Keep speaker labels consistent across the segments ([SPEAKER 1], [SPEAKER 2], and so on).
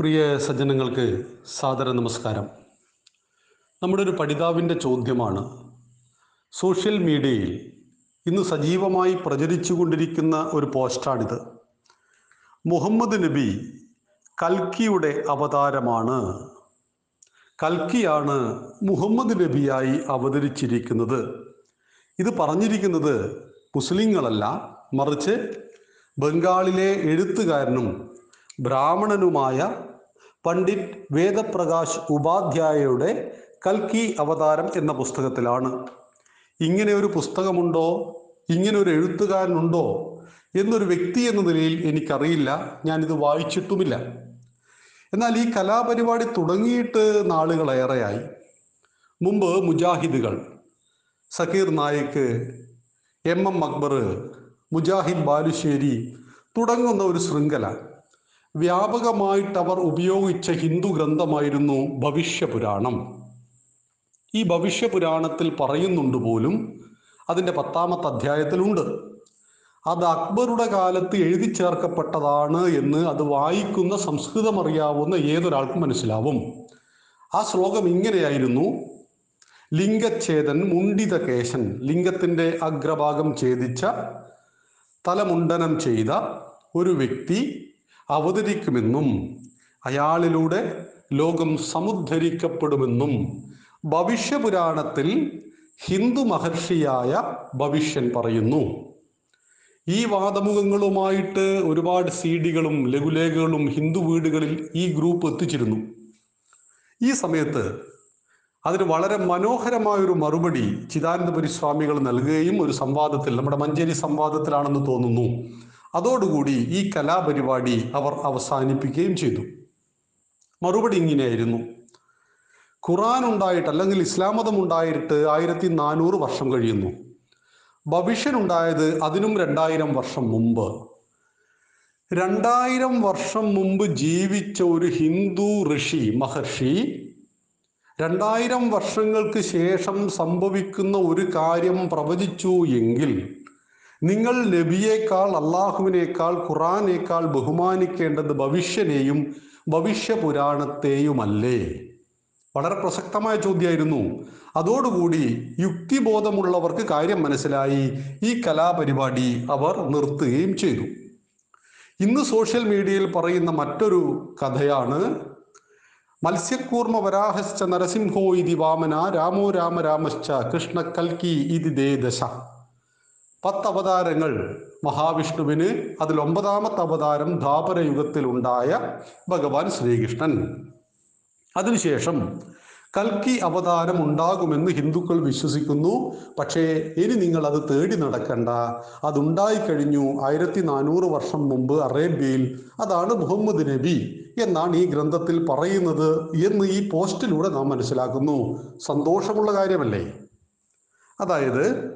[SPEAKER 1] പ്രിയ സജ്ജനങ്ങൾക്ക് സാദര നമസ്കാരം. നമ്മുടെ ഒരു പഠിതാവിന്റെ ചോദ്യമാണ് സോഷ്യൽ മീഡിയയിൽ ഇന്ന് സജീവമായി പ്രചരിച്ചുകൊണ്ടിരിക്കുന്ന ഒരു പോസ്റ്റാണിത്. മുഹമ്മദ് നബി കൽക്കിയുടെ അവതാരമാണ്. കൽക്കിയാണ് മുഹമ്മദ് നബിയായി അവതരിച്ചിരിക്കുന്നത്. ഇത് പറഞ്ഞിരിക്കുന്നത് മുസ്ലിങ്ങളല്ല മറിച്ച് ബംഗാളിലെ എഴുത്തുകാരനും ബ്രാഹ്മണനുമായ പണ്ഡിറ്റ് വേദപ്രകാശ് ഉപാധ്യായയുടെ കൽക്കി അവതാരം എന്ന പുസ്തകത്തിലാണ്. ഇങ്ങനെ ഒരു പുസ്തകമുണ്ടോ? ഇങ്ങനെ ഒരു എഴുത്തുകാരനുണ്ടോ? എന്നൊരു വ്യക്തി എന്ന നിലയിൽ എനിക്കറിയില്ല. ഞാനിത് വായിച്ചിട്ടുമില്ല. എന്നാൽ ഈ കലാപരിപാടി തുടങ്ങിയിട്ട് നാളുകളേറെയായി മുമ്പ് മുജാഹിദുകൾ സക്കീർ നായിക്ക് എം എം അക്ബർ മുജാഹിദ് ബാലുശ്ശേരി തുടങ്ങുന്ന ഒരു ശൃംഖല. വ്യാപകമായിട്ട് അവർ ഉപയോഗിച്ച ഹിന്ദു ഗ്രന്ഥമായിരുന്നു ഭവിഷ്യപുരാണം. ഈ ഭവിഷ്യപുരാണത്തിൽ പറയുന്നുണ്ട് പോലും അതിന്റെ പത്താമത്തെ അധ്യായത്തിലുണ്ട്. അത് അക്ബറുടെ കാലത്ത് എഴുതി ചേർക്കപ്പെട്ടതാണ് എന്ന് അത് വായിക്കുന്ന സംസ്കൃതം അറിയാവുന്ന ഏതൊരാൾക്കും മനസ്സിലാവും. ആ ശ്ലോകം ഇങ്ങനെയായിരുന്നു. ലിംഗച്ഛേദൻ മുണ്ടിത കേശൻ ലിംഗത്തിന്റെ അഗ്രഭാഗം ഛേദിച്ച തലമുണ്ടനം ചെയ്ത ഒരു വ്യക്തി അവതരിക്കുമെന്നും അയാളിലൂടെ ലോകം സമുദ്ധരിക്കപ്പെടുമെന്നും ഭവിഷ്യപുരാണത്തിൽ ഹിന്ദു മഹർഷിയായ ഭവിഷ്യൻ പറയുന്നു. ഈ വാദമുഖങ്ങളുമായിട്ട് ഒരുപാട് സി ഡികളും ലഘുലേഖകളും ഹിന്ദു വീടുകളിൽ ഈ ഗ്രൂപ്പ് എത്തിച്ചിരുന്നു. ഈ സമയത്ത് അതിന് വളരെ മനോഹരമായൊരു മറുപടി ചിദാനന്ദപുരി സ്വാമികൾ നൽകുകയും ഒരു സംവാദത്തിൽ നമ്മുടെ മഞ്ചേരി സംവാദത്തിലാണെന്ന് തോന്നുന്നു. അതോടുകൂടി ഈ കലാപരിപാടി അവർ അവസാനിപ്പിക്കുകയും ചെയ്തു. മറുപടി ഇങ്ങനെയായിരുന്നു. ഖുറാൻ ഉണ്ടായിട്ട് അല്ലെങ്കിൽ ഇസ്ലാം മതം ഉണ്ടായിട്ട് ആയിരത്തി നാനൂറ് വർഷം കഴിയുന്നു. ഭവിഷ്യൻ ഉണ്ടായത് അതിനും രണ്ടായിരം വർഷം മുമ്പ്. രണ്ടായിരം വർഷം മുമ്പ് ജീവിച്ച ഒരു ഹിന്ദു ഋഷി മഹർഷി രണ്ടായിരം വർഷങ്ങൾക്ക് ശേഷം സംഭവിക്കുന്ന ഒരു കാര്യം പ്രവചിച്ചു എങ്കിൽ നിങ്ങൾ നബിയേക്കാൾ അള്ളാഹുവിനേക്കാൾ ഖുറാനേക്കാൾ ബഹുമാനിക്കേണ്ടത് ഭവിഷ്യനെയും ഭവിഷ്യ പുരാണത്തെയുമല്ലേ വളരെ പ്രസക്തമായ ചോദ്യമായിരുന്നു. അതോടുകൂടി യുക്തിബോധമുള്ളവർക്ക് കാര്യം മനസ്സിലായി. ഈ കലാപരിപാടി അവർ നിർത്തുകയും ചെയ്തു. ഇന്ന് സോഷ്യൽ മീഡിയയിൽ പറയുന്ന മറ്റൊരു കഥയാണ്. മത്സ്യക്കൂർമ്മ വരാഹശ്ച നരസിംഹോ ഇതി വാമന രാമോ രാമ രാമശ്ച കൃഷ്ണ കൽക്കി ഇതി ദേ ദശ പത്ത് അവതാരങ്ങൾ മഹാവിഷ്ണുവിന് അതിൽ ഒമ്പതാമത്തെ അവതാരം ധാപരയുഗത്തിൽ ഉണ്ടായ ഭഗവാൻ ശ്രീകൃഷ്ണൻ. അതിനുശേഷം കൽക്കി അവതാരം ഉണ്ടാകുമെന്ന് ഹിന്ദുക്കൾ വിശ്വസിക്കുന്നു. പക്ഷേ ഇനി നിങ്ങൾ അത് തേടി നടക്കണ്ട. അതുണ്ടായിക്കഴിഞ്ഞു ആയിരത്തി നാനൂറ് വർഷം മുമ്പ് അറേബ്യയിൽ. അതാണ് മുഹമ്മദ് നബി എന്നാണ് ഈ ഗ്രന്ഥത്തിൽ പറയുന്നത് എന്ന് ഈ പോസ്റ്റിലൂടെ നാം മനസ്സിലാക്കുന്നു. സന്തോഷമുള്ള കാര്യമല്ലേ? അതായത്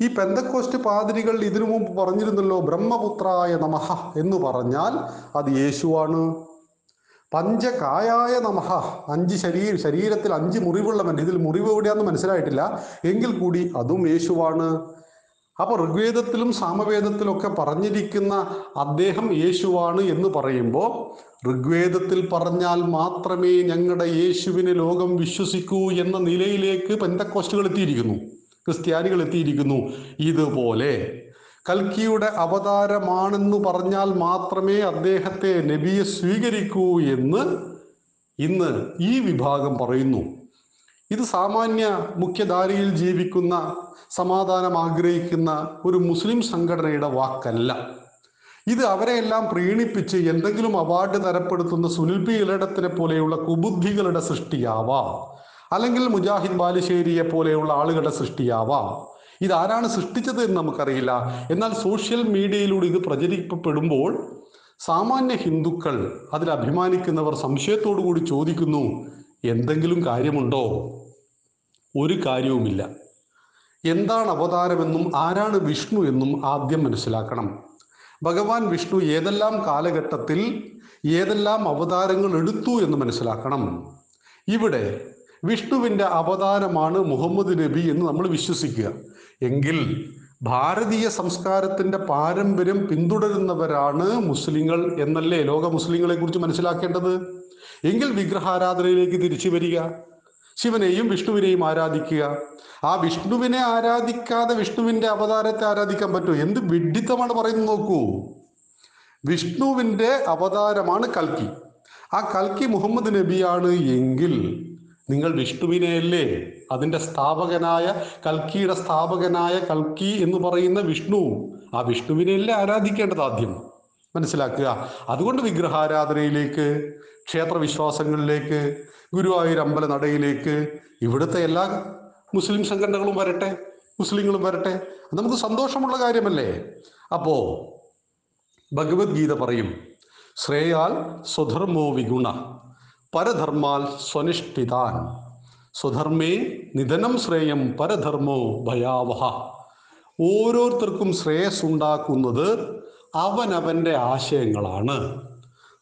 [SPEAKER 1] ഈ പെന്തക്കോസ്റ്റ് പാതിരികൾ ഇതിനു മുമ്പ് പറഞ്ഞിരുന്നല്ലോ ബ്രഹ്മപുത്രായ നമഹ എന്ന് പറഞ്ഞാൽ അത് യേശുവാണ്. പഞ്ചകായായ നമഹ അഞ്ച് ശരീര ശരീരത്തിൽ അഞ്ച് മുറിവുള്ളവൻ ഇതിൽ മുറിവ് എവിടെയാണെന്ന് മനസ്സിലായിട്ടില്ല. എങ്കിൽ കൂടി അതും യേശുവാണ്. അപ്പോൾ ഋഗ്വേദത്തിലും സാമവേദത്തിലൊക്കെ പറഞ്ഞിരിക്കുന്ന അദ്ദേഹം യേശുവാണ് എന്ന് പറയുമ്പോൾ ഋഗ്വേദത്തിൽ പറഞ്ഞാൽ മാത്രമേ ഞങ്ങളുടെ യേശുവിനെ ലോകം വിശ്വസിക്കൂ എന്ന നിലയിലേക്ക് പെന്തക്കോസ്റ്റുകൾ എത്തിയിരിക്കുന്നു. ക്രിസ്ത്യാനികൾ എത്തിയിരിക്കുന്നു. ഇതുപോലെ കൽക്കിയുടെ അവതാരമാണെന്ന് പറഞ്ഞാൽ മാത്രമേ അദ്ദേഹത്തെ നബിയെ സ്വീകരിക്കൂ എന്ന് ഇന്ന് ഈ വിഭാഗം പറയുന്നു. ഇത് സാമാന്യ മുഖ്യധാരയിൽ ജീവിക്കുന്ന സമാധാനം ആഗ്രഹിക്കുന്ന ഒരു മുസ്ലിം സംഘടനയുടെ വാക്കല്ല. ഇത് അവരെയെല്ലാം പ്രീണിപ്പിച്ച് എന്തെങ്കിലും അവാർഡ് തരപ്പെടുത്തുന്ന സുനിൽ പി ഇലടത്തിനെ പോലെയുള്ള കുബുദ്ധികളുടെ സൃഷ്ടിയാവാം. അല്ലെങ്കിൽ മുജാഹിദ് ബാലുശ്ശേരിയെ പോലെയുള്ള ആളുകളുടെ സൃഷ്ടിയാവാം. ഇതാരാണ് സൃഷ്ടിച്ചത് എന്ന് നമുക്കറിയില്ല. എന്നാൽ സോഷ്യൽ മീഡിയയിലൂടെ ഇത് പ്രചരിക്കപ്പെടുമ്പോൾ സാമാന്യ ഹിന്ദുക്കൾ അതിൽ അഭിമാനിക്കുന്നവർ സംശയത്തോടു കൂടി ചോദിക്കുന്നു എന്തെങ്കിലും കാര്യമുണ്ടോ? ഒരു കാര്യവുമില്ല. എന്താണ് അവതാരമെന്നും ആരാണ് വിഷ്ണു എന്നും ആദ്യം മനസ്സിലാക്കണം. ഭഗവാൻ വിഷ്ണു ഏതെല്ലാം കാലഘട്ടത്തിൽ ഏതെല്ലാം അവതാരങ്ങൾ എടുത്തു എന്ന് മനസ്സിലാക്കണം. ഇവിടെ വിഷ്ണുവിന്റെ അവതാരമാണ് മുഹമ്മദ് നബി എന്ന് നമ്മൾ വിശ്വസിക്കുക. എങ്കിൽ ഭാരതീയ സംസ്കാരത്തിന്റെ പാരമ്പര്യം പിന്തുടരുന്നവരാണ് മുസ്ലിങ്ങൾ എന്നല്ലേ ലോക മുസ്ലിങ്ങളെ കുറിച്ച് മനസ്സിലാക്കേണ്ടത്? എങ്കിൽ വിഗ്രഹാരാധനയിലേക്ക് തിരിച്ചു വരിക. ശിവനെയും വിഷ്ണുവിനെയും ആരാധിക്കുക. ആ വിഷ്ണുവിനെ ആരാധിക്കാതെ വിഷ്ണുവിന്റെ അവതാരത്തെ ആരാധിക്കാൻ പറ്റുമോ? എന്ത് വിഡ്ഢിത്തമാണ് പറയുന്നത് നോക്കൂ. വിഷ്ണുവിന്റെ അവതാരമാണ് കൽക്കി. ആ കൽക്കി മുഹമ്മദ് നബിയാണ് എങ്കിൽ നിങ്ങൾ വിഷ്ണുവിനെയല്ലേ അതിന്റെ സ്ഥാപകനായ കൽക്കിയുടെ സ്ഥാപകനായ കൽക്കി എന്ന് പറയുന്ന വിഷ്ണു. ആ വിഷ്ണുവിനെയല്ലേ ആരാധിക്കേണ്ടത് ആദ്യം? മനസ്സിലാക്കുക. അതുകൊണ്ട് വിഗ്രഹാരാധനയിലേക്ക് ക്ഷേത്ര വിശ്വാസങ്ങളിലേക്ക് ഗുരുവായൂർ അമ്പല നടയിലേക്ക് ഇവിടുത്തെ എല്ലാ മുസ്ലിം സംഘടനകളും വരട്ടെ മുസ്ലിങ്ങളും വരട്ടെ. നമുക്ക് സന്തോഷമുള്ള കാര്യമല്ലേ? അപ്പോ ഭഗവത്ഗീത പറയും ശ്രേയാൽ സ്വധർമ്മോ വിഗുണ. പരധർമാൽ സ്വനിഷ്ഠിതാൻ. സ്വധർമ്മേ നിധനം ശ്രേയം പരധർമ്മോ ഭയാവഹ. ഓരോരുത്തർക്കും ശ്രേയസ് ഉണ്ടാക്കുന്നത് അവനവന്റെ ആശയങ്ങളാണ്.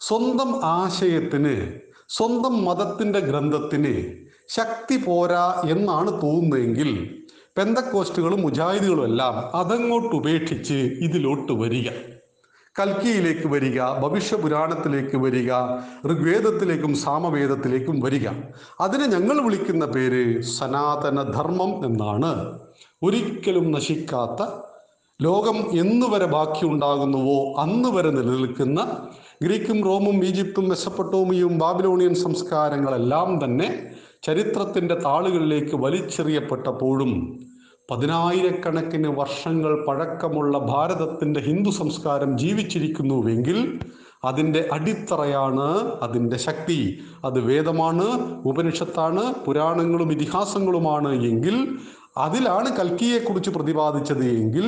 [SPEAKER 1] സ്വന്തം ആശയത്തിന് സ്വന്തം മതത്തിന്റെ ഗ്രന്ഥത്തിന് ശക്തി പോരാ എന്നാണ് തോന്നുന്നതെങ്കിൽ പെന്തക്കോസ്റ്റുകളും മുജാഹിദുകളും എല്ലാം അതങ്ങോട്ട് ഉപേക്ഷിച്ച് ഇതിലോട്ട് വരിക. കൽക്കിയിലേക്ക് വരിക ഭവിഷ്യ പുരാണത്തിലേക്ക് വരിക ഋഗ്വേദത്തിലേക്കും സാമവേദത്തിലേക്കും വരിക. അതിനെ ഞങ്ങൾ വിളിക്കുന്ന പേര് സനാതന ധർമ്മം എന്നാണ്. ഒരിക്കലും നശിക്കാത്ത ലോകം എന്നു വരെ ബാക്കിയുണ്ടാകുന്നുവോ അന്ന് വരെ നിലനിൽക്കുന്ന ഗ്രീക്കും റോമും ഈജിപ്തും മെസ്സപ്പട്ടോമിയും ബാബിലോണിയൻ സംസ്കാരങ്ങളെല്ലാം തന്നെ ചരിത്രത്തിന്റെ താളുകളിലേക്ക് വലിച്ചെറിയപ്പെട്ടപ്പോഴും പതിനായിരക്കണക്കിന് വർഷങ്ങൾ പഴക്കമുള്ള ഭാരതത്തിന്റെ ഹിന്ദു സംസ്കാരം ജീവിച്ചിരിക്കുന്നുവെങ്കിൽ അതിന്റെ അടിത്തറയാണ് അതിന്റെ ശക്തി. അത് വേദമാണ് ഉപനിഷത്താണ് പുരാണങ്ങളും ഇതിഹാസങ്ങളുമാണ് എങ്കിൽ അതിലാണ് കൽക്കിയെക്കുറിച്ച് പ്രതിപാദിച്ചത് എങ്കിൽ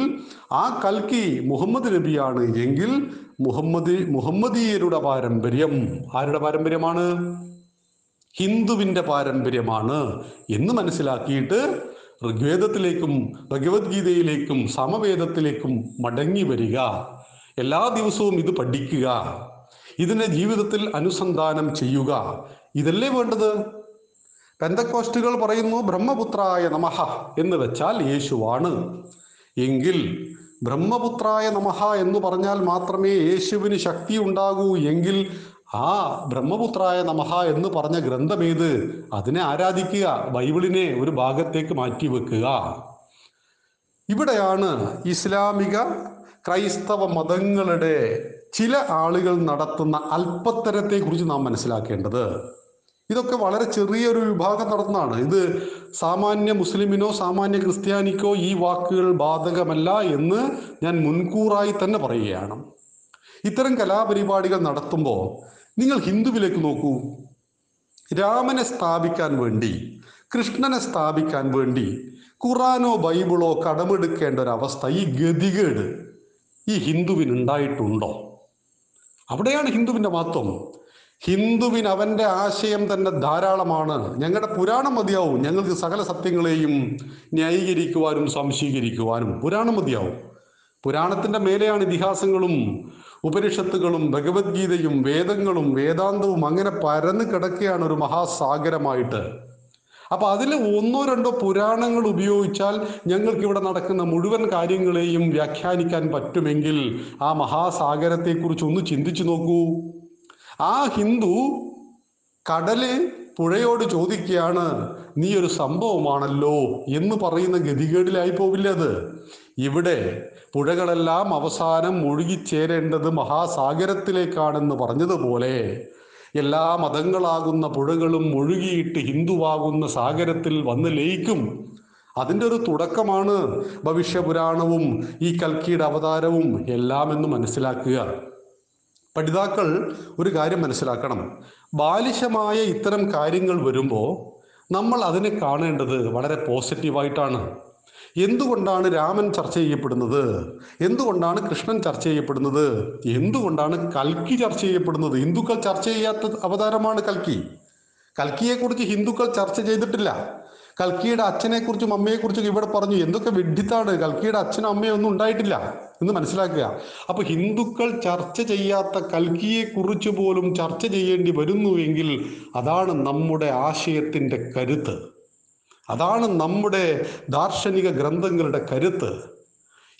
[SPEAKER 1] ആ കൽക്കി മുഹമ്മദ് നബിയാണ് എങ്കിൽ മുഹമ്മദ് മുഹമ്മദീയരുടെ പാരമ്പര്യം ആരുടെ പാരമ്പര്യമാണ്? ഹിന്ദുവിന്റെ പാരമ്പര്യമാണ് എന്ന് മനസ്സിലാക്കിയിട്ട് ഋഗ്വേദത്തിലേക്കും ഭഗവത്ഗീതയിലേക്കും സമവേദത്തിലേക്കും മടങ്ങി വരിക. എല്ലാ ദിവസവും ഇത് പഠിക്കുക. ഇതിനെ ജീവിതത്തിൽ അനുസന്ധാനം ചെയ്യുക. ഇതല്ലേ വേണ്ടത്? പെന്തക്കോസ്റ്റുകൾ പറയുന്നു ബ്രഹ്മപുത്രായ നമഹ എന്ന് വെച്ചാൽ യേശുവാണ്. എങ്കിൽ ബ്രഹ്മപുത്രായ നമഹ എന്ന് പറഞ്ഞാൽ മാത്രമേ യേശുവിന് ശക്തി ഉണ്ടാകൂ. എങ്കിൽ ആ ബ്രഹ്മപുത്രായ നമഹ എന്ന് പറഞ്ഞ ഗ്രന്ഥമേത് അതിനെ ആരാധിക്കുക ബൈബിളിനെ ഒരു ഭാഗത്തേക്ക് മാറ്റി വെക്കുക. ഇവിടെയാണ് ഇസ്ലാമിക ക്രൈസ്തവ മതങ്ങളുടെ ചില ആളുകൾ നടത്തുന്ന അല്പത്തരത്തെക്കുറിച്ച് നാം മനസ്സിലാക്കേണ്ടത്. ഇതൊക്കെ വളരെ ചെറിയൊരു വിഭാഗം നടത്തുന്നതാണ്. ഇത് സാമാന്യ മുസ്ലിമിനോ സാമാന്യ ക്രിസ്ത്യാനിക്കോ ഈ വാക്കുകൾ ബാധകമല്ല എന്ന് ഞാൻ മുൻകൂറായി തന്നെ പറയുകയാണ്. ഇത്തരം കലാപരിപാടികൾ നടത്തുമ്പോൾ നിങ്ങൾ ഹിന്ദുവിലേക്ക് നോക്കൂ. രാമനെ സ്ഥാപിക്കാൻ വേണ്ടി കൃഷ്ണനെ സ്ഥാപിക്കാൻ വേണ്ടി ഖുറാനോ ബൈബിളോ കടമെടുക്കേണ്ട ഒരു അവസ്ഥ ഈ ഗതികേട് ഈ ഹിന്ദുവിന് ഉണ്ടായിട്ടുണ്ടോ അവിടെയാണ് ഹിന്ദുവിന്റെ മഹത്വം. ഹിന്ദുവിന് അവന്റെ ആശയം തന്നെ ധാരാളമാണ്. ഞങ്ങളുടെ പുരാണം മതിയാവും. ഞങ്ങൾക്ക് സകല സത്യങ്ങളെയും ന്യായീകരിക്കുവാനും സംശീകരിക്കുവാനും പുരാണം മതിയാവും. പുരാണത്തിന്റെ മേലെയാണ് ഇതിഹാസങ്ങളും. ഉപനിഷത്തുകളും ഭഗവത്ഗീതയും വേദങ്ങളും വേദാന്തവും അങ്ങനെ പരന്ന് കിടക്കുകയാണ് ഒരു മഹാസാഗരമായിട്ട്. അപ്പൊ അതിൽ ഒന്നോ രണ്ടോ പുരാണങ്ങൾ ഉപയോഗിച്ചാൽ ഞങ്ങൾക്ക് ഇവിടെ നടക്കുന്ന മുഴുവൻ കാര്യങ്ങളെയും വ്യാഖ്യാനിക്കാൻ പറ്റുമെങ്കിൽ ആ മഹാസാഗരത്തെക്കുറിച്ച് ഒന്ന് ചിന്തിച്ചു നോക്കൂ. ആ ഹിന്ദു കടൽ പുഴയോട് ചോദിക്കുകയാണ് നീ ഒരു സംഭവമാണല്ലോ എന്ന് പറയുന്ന ഗതികേടിലായി പോവില്ല അത്? ഇവിടെ പുഴകളെല്ലാം അവസാനം മുഴുകിച്ചേരേണ്ടത് മഹാസാഗരത്തിലേക്കാണെന്ന് പറഞ്ഞതുപോലെ എല്ലാ മതങ്ങളാകുന്ന പുഴകളും മുഴുകിയിട്ട് ഹിന്ദുവാകുന്ന സാഗരത്തിൽ വന്ന് ലയിക്കും. അതിന്റെ ഒരു തുടക്കമാണ് ഭവിഷ്യപുരാണവും ഈ കൽക്കിയുടെ അവതാരവും എല്ലാം എന്ന് മനസ്സിലാക്കുക. പഠിതാക്കൾ ഒരു കാര്യം മനസ്സിലാക്കണം. ബാലിശമായ ഇത്തരം കാര്യങ്ങൾ വരുമ്പോൾ നമ്മൾ അതിനെ കാണേണ്ടത് വളരെ പോസിറ്റീവായിട്ടാണ്. എന്തുകൊണ്ടാണ് രാമൻ ചർച്ച ചെയ്യപ്പെടുന്നത്? എന്തുകൊണ്ടാണ് കൃഷ്ണൻ ചർച്ച ചെയ്യപ്പെടുന്നത്? എന്തുകൊണ്ടാണ് കൽക്കി ചർച്ച ചെയ്യപ്പെടുന്നത്? ഹിന്ദുക്കൾ ചർച്ച ചെയ്യാത്ത അവതാരമാണ് കൽക്കി. കൽക്കിയെക്കുറിച്ച് ഹിന്ദുക്കൾ ചർച്ച ചെയ്തിട്ടില്ല. കൽക്കിയുടെ അച്ഛനെ കുറിച്ചും അമ്മയെ അമ്മയെക്കുറിച്ചും ഇവിടെ പറഞ്ഞു. എന്തൊക്കെ വിഡ്ഢിത്താണ് കൽക്കിയുടെ അച്ഛനും അമ്മയും ഒന്നും ഉണ്ടായിട്ടില്ല എന്ന് മനസ്സിലാക്കുക. അപ്പൊ ഹിന്ദുക്കൾ ചർച്ച ചെയ്യാത്ത കൽക്കിയെ കുറിച്ച് പോലും ചർച്ച ചെയ്യേണ്ടി വരുന്നുവെങ്കിൽ അതാണ് നമ്മുടെ ആശയത്തിന്റെ കരുത്ത്. അതാണ് നമ്മുടെ ദാർശനിക ഗ്രന്ഥങ്ങളുടെ കരുത്ത്.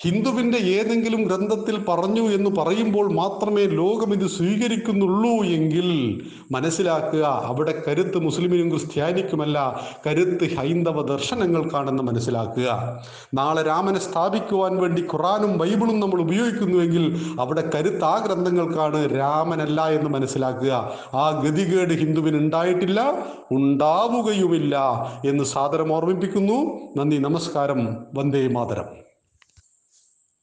[SPEAKER 1] ഹിന്ദുവിന്റെ ഏതെങ്കിലും ഗ്രന്ഥത്തിൽ പറഞ്ഞു എന്ന് പറയുമ്പോൾ മാത്രമേ ലോകം ഇത് സ്വീകരിക്കുന്നുള്ളൂ എങ്കിൽ മനസ്സിലാക്കുക അവിടെ കരുത്ത് മുസ്ലിമിനും ക്രിസ്ത്യാനിക്കുമല്ല കരുത്ത് ഹൈന്ദവ ദർശനങ്ങൾക്കാണെന്ന് മനസ്സിലാക്കുക. നാളെ രാമനെ സ്ഥാപിക്കുവാൻ വേണ്ടി ഖുറാനും ബൈബിളും നമ്മൾ ഉപയോഗിക്കുന്നുവെങ്കിൽ അവിടെ കരുത്ത് ആ ഗ്രന്ഥങ്ങൾക്കാണ് രാമനല്ല എന്ന് മനസ്സിലാക്കുക. ആ ഗതികേട് ഹിന്ദുവിന് ഉണ്ടായിട്ടില്ല ഉണ്ടാവുകയുമില്ല എന്ന് സാദരം ഓർമ്മിപ്പിക്കുന്നു. നന്ദി നമസ്കാരം. വന്ദേ മാതരം.